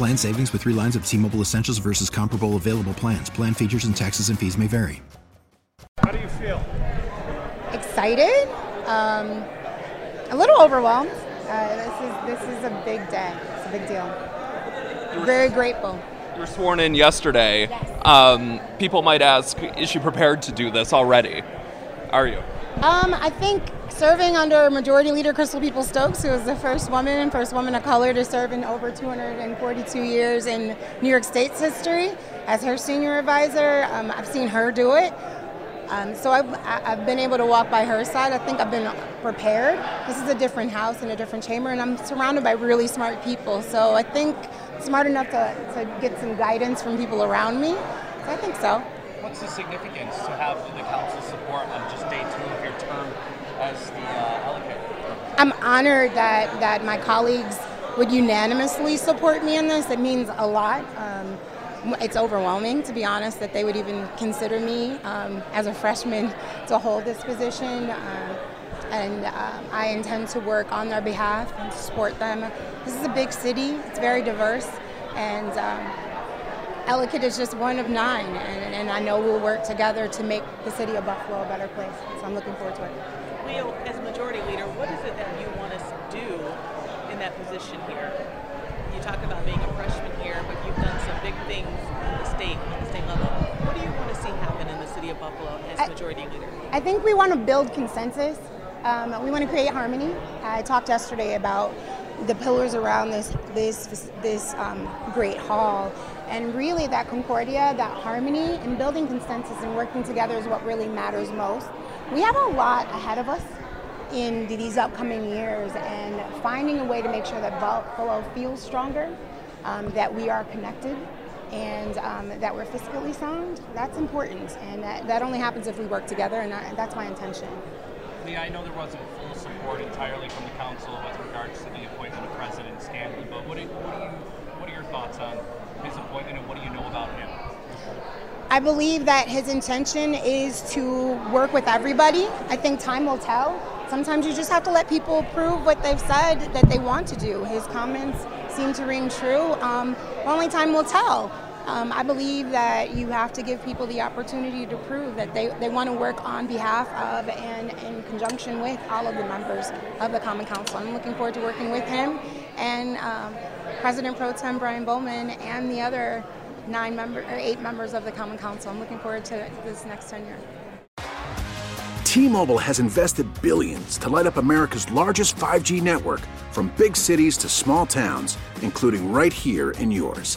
Plan savings with three lines of T Mobile Essentials versus comparable available plans. Plan features and taxes and fees may vary. How do you feel? Excited, um, a little overwhelmed. Uh, this is this is a big day. It's a big deal. Very grateful. You were sworn in yesterday. Um, people might ask, is she prepared to do this already? Are you? Um, I think serving under Majority Leader Crystal Peoples Stokes, who was the first woman, first woman of color to serve in over 242 years in New York State's history as her senior advisor. Um, I've seen her do it. Um, so I've, I've been able to walk by her side. I think I've been prepared. This is a different house and a different chamber, and I'm surrounded by really smart people. So I think smart enough to, to get some guidance from people around me. So I think so. What's the significance to have the council support on just day two of your term as the uh, delegate? I'm honored that, that my colleagues would unanimously support me in this. It means a lot. Um, it's overwhelming, to be honest, that they would even consider me um, as a freshman to hold this position. Uh, and um, I intend to work on their behalf and support them. This is a big city, it's very diverse, and um, Ellicott is just one of nine, and, and, I know we'll work together to make the city of Buffalo a better place. So I'm looking forward to it. Leah, as majority leader, what is it that you want us to do in that position here? You talk about being a freshman here, but you've done some big things in the state, at the state level. What do you want to see happen in the city of Buffalo as I, majority leader? I think we want to build consensus. Um, we want to create harmony. I talked yesterday about the pillars around this this this um, great hall, and really that concordia, that harmony, and building consensus and working together is what really matters most. We have a lot ahead of us in these upcoming years, and finding a way to make sure that Buffalo feels stronger, um, that we are connected, and um, that we're fiscally sound. That's important, and that, that only happens if we work together, and that's my intention. Leah, I know there wasn't full support entirely from the council regards to the appointment of President Scanlon, but what, what, are you, what are your thoughts on his appointment and what do you know about him? I believe that his intention is to work with everybody. I think time will tell. Sometimes you just have to let people prove what they've said that they want to do. His comments seem to ring true. Um, only time will tell. Um, I believe that you have to give people the opportunity to prove that they, they want to work on behalf of and in conjunction with all of the members of the Common Council. I'm looking forward to working with him and um, President Pro Tem Bryan Bollman and the other nine member or eight members of the Common Council. I'm looking forward to this next tenure. T-Mobile has invested billions to light up America's largest 5G network from big cities to small towns, including right here in yours.